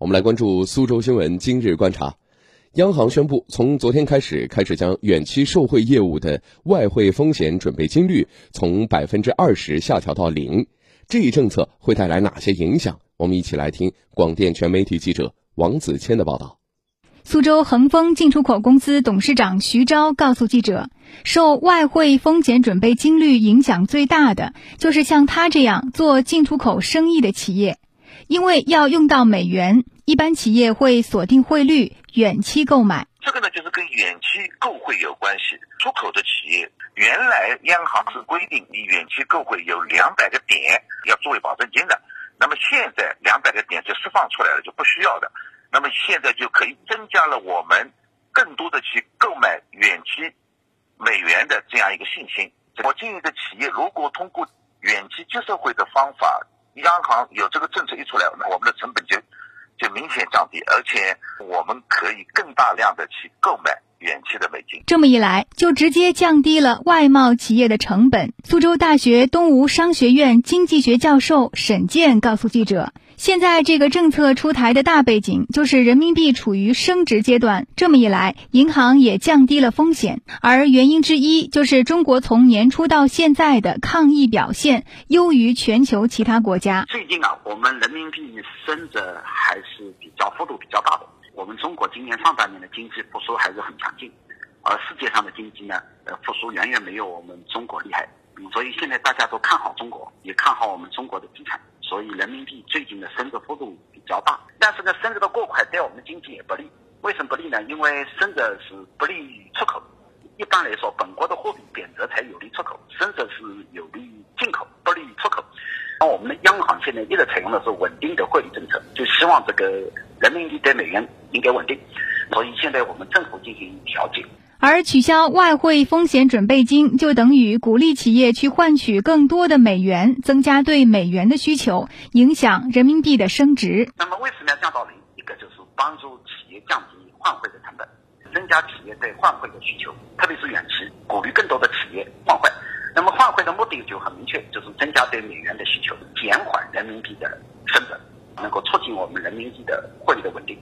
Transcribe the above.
我们来关注苏州新闻今日观察。央行宣布，从昨天开始，开始将远期受汇业务的外汇风险准备金率从百分之二十下调到零。这一政策会带来哪些影响？我们一起来听广电全媒体记者王子谦的报道。苏州恒丰进出口公司董事长徐钊告诉记者，受外汇风险准备金率影响最大的，就是像他这样做进出口生意的企业，因为要用到美元，一般企业会锁定汇率，远期购买。这个呢，就是跟远期购汇有关系。出口的企业，原来央行是规定你远期购汇有两百个点要作为保证金的，那么现在两百个点就释放出来了，就不需要的。那么现在就可以增加了我们更多的去购买远期美元的这样一个信心。我建议的企业如果通过远期接受汇的方法，央行有这个政策一出来，那我们的成本就就明显降低，而且我们可以更大量的去购买。远期的美金，这么一来就直接降低了外贸企业的成本。苏州大学东吴商学院经济学教授沈健告诉记者，现在这个政策出台的大背景就是人民币处于升值阶段，这么一来，银行也降低了风险。而原因之一就是中国从年初到现在的抗疫表现优于全球其他国家。最近啊，我们人民币升值还是比较幅度比较大的。我们中国今年上半年的经济复苏还是很强劲，而世界上的经济呢，呃，复苏远远没有我们中国厉害。所以现在大家都看好中国，也看好我们中国的地产，所以人民币最近的升值幅度比较大。但是呢，升值的过快对我们的经济也不利。为什么不利呢？因为升值是不利于出口。一般来说，本国的货币贬值才有利于出口，升值是有利于进口，不利于出口。那我们的央行现在一直采用的是稳定的汇率政策，就希望这个人民币对美元。应该稳定，所以现在我们政府进行调节。而取消外汇风险准备金，就等于鼓励企业去换取更多的美元，增加对美元的需求，影响人民币的升值。那么为什么要降到零？一个就是帮助企业降低换汇的成本，增加企业对换汇的需求，特别是远期，鼓励更多的企业换汇。那么换汇的目的就很明确，就是增加对美元的需求，减缓人民币的升值，能够促进我们人民币的汇率的稳定。